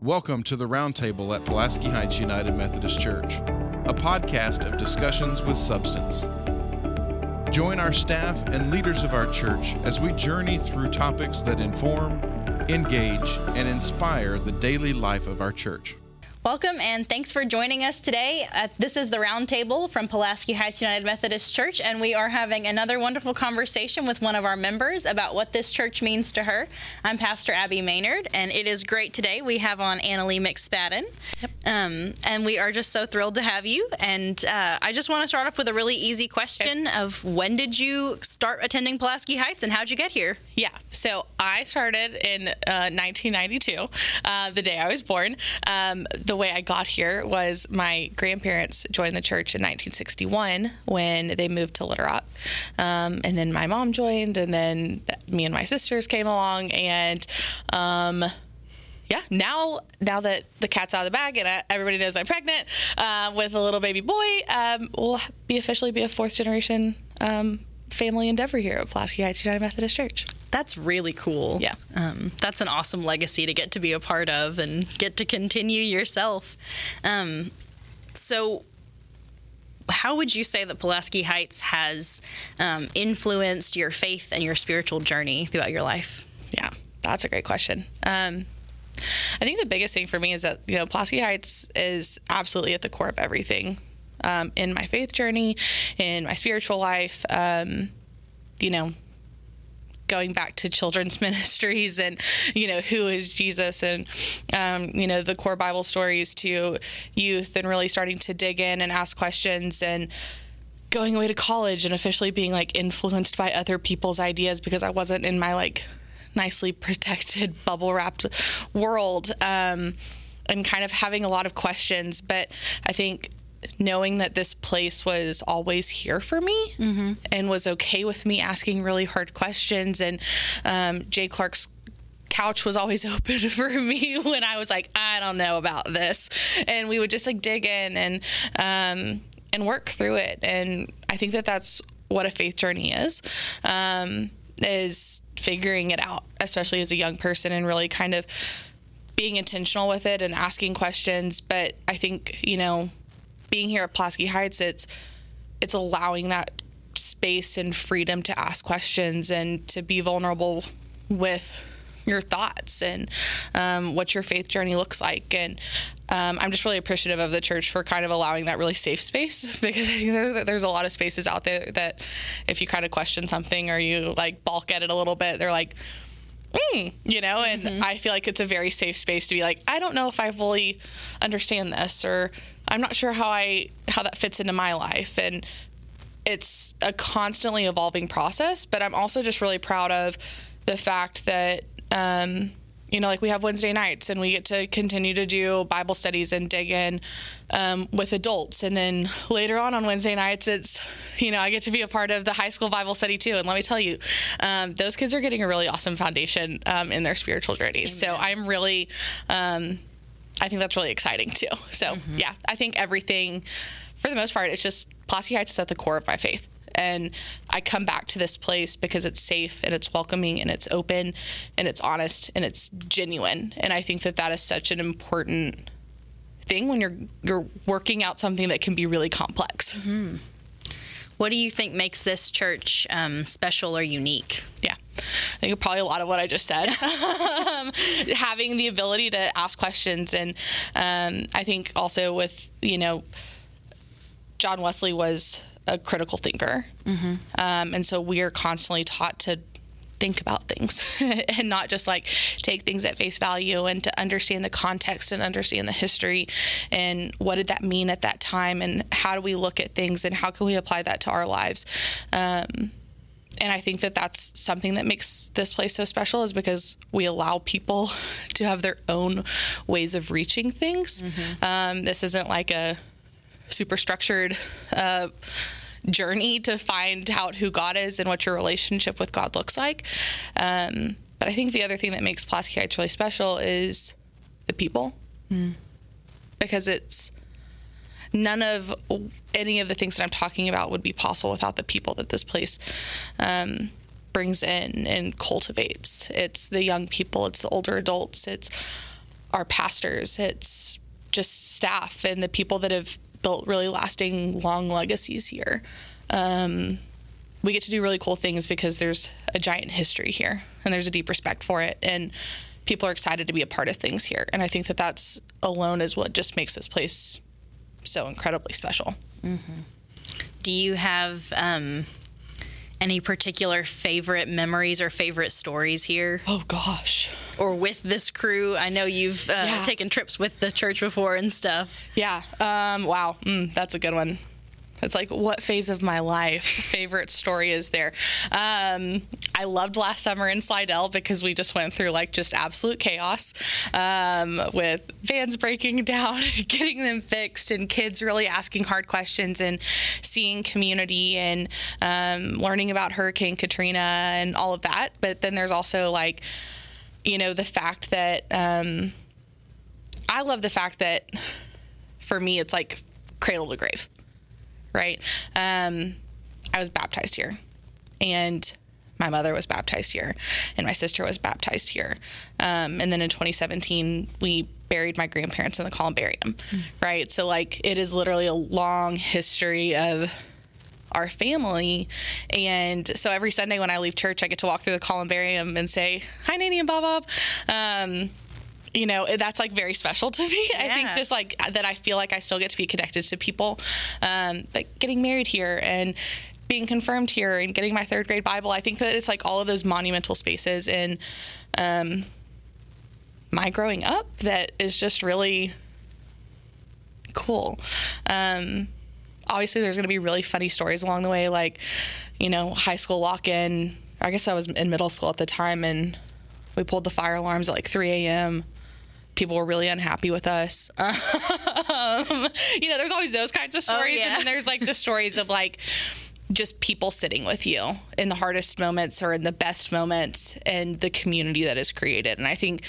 Welcome to the Roundtable at Pulaski Heights United Methodist Church, a podcast of discussions with substance. Join our staff and leaders of our church as we journey through topics that inform, engage, and inspire the daily life of our church. Welcome and thanks for joining us today. Uh, this is the Roundtable from Pulaski Heights United Methodist Church, and we are having another wonderful conversation with one of our members about what this church means to her. I'm Pastor Abbey Maynard, and it is great today. We have on Anna-Lee McSpadden, yep. um, and we are just so thrilled to have you. And uh, I just want to start off with a really easy question okay. of when did you start attending Pulaski Heights, and how'd you get here? Yeah, so I started in uh, 1992, uh, the day I was born. Um, the way I got here was my grandparents joined the church in 1961 when they moved to Little Rock. Um, and then my mom joined, and then me and my sisters came along. And um, yeah, now now that the cat's out of the bag and everybody knows I'm pregnant uh, with a little baby boy, um, we'll be officially be a fourth generation um, family endeavor here at Pulaski Heights United Methodist Church. That's really cool. Yeah. Um, that's an awesome legacy to get to be a part of and get to continue yourself. Um, so, how would you say that Pulaski Heights has um, influenced your faith and your spiritual journey throughout your life? Yeah, that's a great question. Um, I think the biggest thing for me is that, you know, Pulaski Heights is absolutely at the core of everything um, in my faith journey, in my spiritual life. Um, you know, going back to children's ministries and you know who is jesus and um, you know the core bible stories to youth and really starting to dig in and ask questions and going away to college and officially being like influenced by other people's ideas because i wasn't in my like nicely protected bubble wrapped world um, and kind of having a lot of questions. But i think knowing that this place was always here for me mm-hmm. and was okay with me asking really hard questions. And um, Jay Clark's couch was always open for me when I was like, I don't know about this. And we would just like dig in and, um, and work through it. And I think that that's what a faith journey is. Um, is figuring it out, especially as a young person, and really kind of being intentional with it and asking questions. But I think, you know, being here at Pulaski Heights, it's it's allowing that space and freedom to ask questions and to be vulnerable with your thoughts and um, what your faith journey looks like. And um, I'm just really appreciative of the church for kind of allowing that really safe space because I think there's a lot of spaces out there that if you kind of question something or you like balk at it a little bit, they're like, mm, you know, and mm-hmm. I feel like it's a very safe space to be like, I don't know if I fully understand this or I'm not sure how I how that fits into my life and it's a constantly evolving process, but I'm also just really proud of the fact that um, you know, like we have Wednesday nights and we get to continue to do Bible studies and dig in um, with adults. And then later on on Wednesday nights, it's, you know, I get to be a part of the high school Bible study too. And let me tell you, um, those kids are getting a really awesome foundation um, in their spiritual journeys. So I'm really, um, I think that's really exciting too. So mm-hmm. yeah, I think everything, for the most part, it's just Pulaski Heights is at the core of my faith. And I come back to this place because it's safe and it's welcoming and it's open and it's honest and it's genuine. And I think that that is such an important thing when you're you're working out something that can be really complex. Mm-hmm. What do you think makes this church um, special or unique? Yeah. I think probably a lot of what I just said. um, having the ability to ask questions, and um, I think also with you know, John Wesley was a critical thinker, mm-hmm. um, and so we are constantly taught to think about things and not just like take things at face value and to understand the context and understand the history and what did that mean at that time and how do we look at things and how can we apply that to our lives um, and I think that that's something that makes this place so special is because we allow people to have their own ways of reaching things. Mm-hmm. Um, this isn't like a super structured uh, journey to find out who God is and what your relationship with God looks like. Um, but I think the other thing that makes Pulaski Heights really special is the people, mm. because it's none of any of the things that I'm talking about would be possible without the people that this place um, brings in and cultivates. It's the young people, it's the older adults, it's our pastors, it's just staff and the people that have built really lasting, long legacies here. Um, we get to do really cool things because there's a giant history here and there's a deep respect for it. And people are excited to be a part of things here. And I think that that's alone is what just makes this place so incredibly special. Mm-hmm. Do you have um, any particular favorite memories or favorite stories here? Oh gosh. Or with this crew? I know you've uh, yeah. taken trips with the church before and stuff. Yeah. Um, wow. Mm, that's a good one. It's like what phase of my life favorite story is there? Um, I loved last summer in Slidell because we just went through like just absolute chaos um, with vans breaking down, getting them fixed, and kids really asking hard questions and seeing community and um, learning about Hurricane Katrina and all of that. But then there's also like, you know, the fact that um, I love the fact that for me it's like cradle to grave right? Um, I was baptized here, and my mother was baptized here, and my sister was baptized here. Um, and then in 2017, we buried my grandparents in the columbarium, mm. right? So, like, it is literally a long history of our family. And so every Sunday when I leave church, I get to walk through the columbarium and say, Hi, Nanny and Bob Bob. Um, you know that's like very special to me. Yeah. i think just like that i feel like i still get to be connected to people um, like getting married here and being confirmed here and getting my third grade bible. I think that it's like all of those monumental spaces in um, my growing up that is just really cool. Um, obviously there's going to be really funny stories along the way like you know high school lock-in. I guess i was in middle school at the time and we pulled the fire alarms at like 3 a.m people were really unhappy with us. Um, you know, there's always those kinds of oh, stories, oh, yeah. and then there's like the stories of like just people sitting with you in the hardest moments or in the best moments and the community that is created. And I think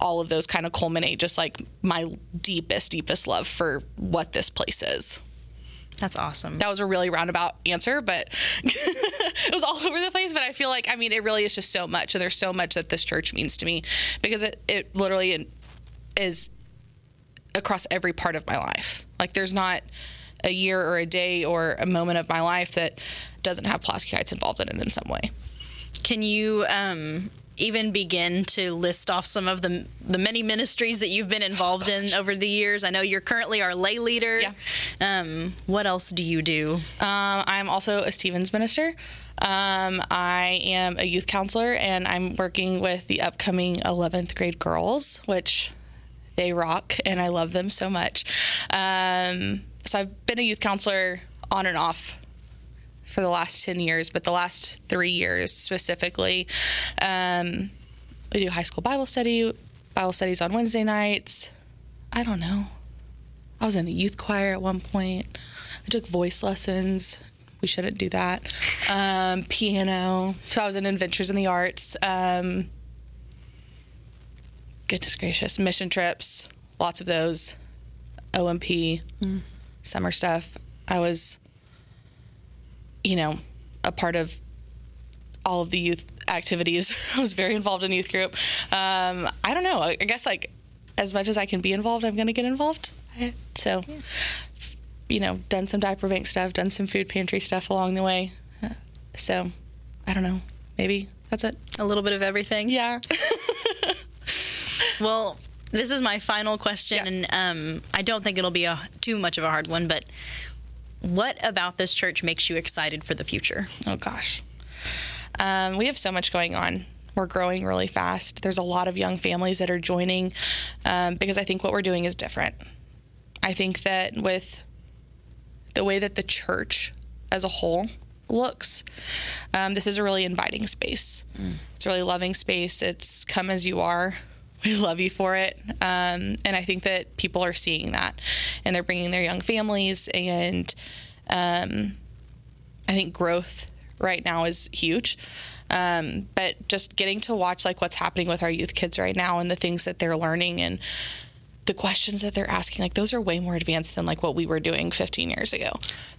all of those kind of culminate just like my deepest, deepest love for what this place is. That's awesome. That was a really roundabout answer, but it was all over the place. But I feel like, I mean, it really is just so much. And there's so much that this church means to me because it, it literally is across every part of my life. Like there's not a year or a day or a moment of my life that doesn't have Pulaski Heights involved in it in some way. Can you um, even begin to list off some of the the many ministries that you've been involved oh, in over the years? I know you're currently our lay leader. Yeah. Um, what else do you do? Um, I'm also a Stevens minister. Um, I am a youth counselor, and I'm working with the upcoming 11th grade girls, which they rock, and I love them so much. Um, so I've been a youth counselor on and off for the last 10 years, but the last three years specifically, um, we do high school Bible study, Bible studies on Wednesday nights. I don't know. I was in the youth choir at one point. I took voice lessons. We shouldn't do that. Um, piano. So I was in Adventures in the Arts. Um, goodness gracious, mission trips, lots of those, OMP, mm. summer stuff. I was, you know, a part of all of the youth activities. I was very involved in youth group. Um, I don't know. I, guess like as much as I can be involved, I'm going to get involved. So, yeah. you know, done some diaper bank stuff, done some food pantry stuff along the way. So, I don't know. Maybe that's it. A little bit of everything. Yeah. well, this is my final question, yeah. and um, I don't think it'll be a, too much of a hard one, but what about this church makes you excited for the future? Oh, gosh. Um, we have so much going on. We're growing really fast. There's a lot of young families that are joining um, because I think what we're doing is different. I think that with the way that the church as a whole looks, um, this is a really inviting space. Mm. It's a really loving space. It's come as you are we love you for it. Um, and I think that people are seeing that and they're bringing their young families. And um, I think growth right now is huge. Um, but just getting to watch like what's happening with our youth kids right now and the things that they're learning and the questions that they're asking, like those are way more advanced than like what we were doing 15 years ago.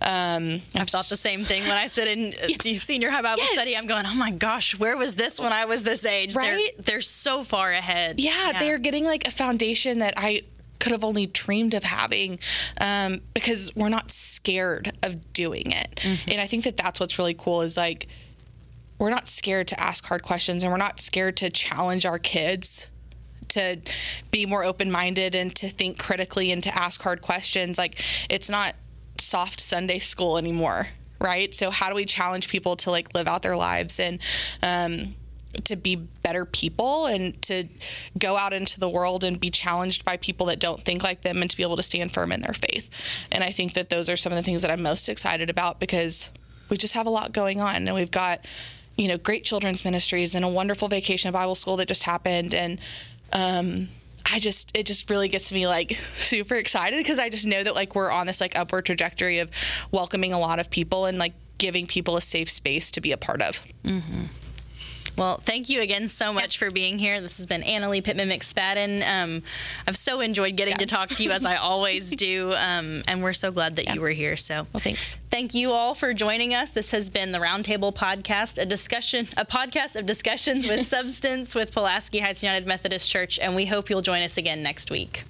Um, I've thought the same thing when I sit in yeah. senior high Bible yes. study. I'm going, oh my gosh, where was this when I was this age? Right? They're, they're so far ahead. Yeah, yeah, they're getting like a foundation that I could have only dreamed of having um, because we're not scared of doing it. Mm-hmm. And I think that that's what's really cool is like, we're not scared to ask hard questions and we're not scared to challenge our kids to be more open minded and to think critically and to ask hard questions. Like it's not soft Sunday school anymore, right? So how do we challenge people to like live out their lives and um, to be better people and to go out into the world and be challenged by people that don't think like them and to be able to stand firm in their faith. And I think that those are some of the things that I'm most excited about because we just have a lot going on and we've got you know great children's ministries and a wonderful vacation Bible school that just happened and um, I just it just really gets me like super excited because I just know that like we're on this like upward trajectory of welcoming a lot of people and like giving people a safe space to be a part of. Mm-hmm. Well, thank you again so much for being here. This has been Anna-Lee Pittman McSpadden. Um, I've so enjoyed getting yeah. to talk to you as I always do, um, and we're so glad that yeah. you were here. So, well, thanks. Thank you all for joining us. This has been the Roundtable Podcast, a discussion, a podcast of discussions with substance with Pulaski Heights United Methodist Church, and we hope you'll join us again next week.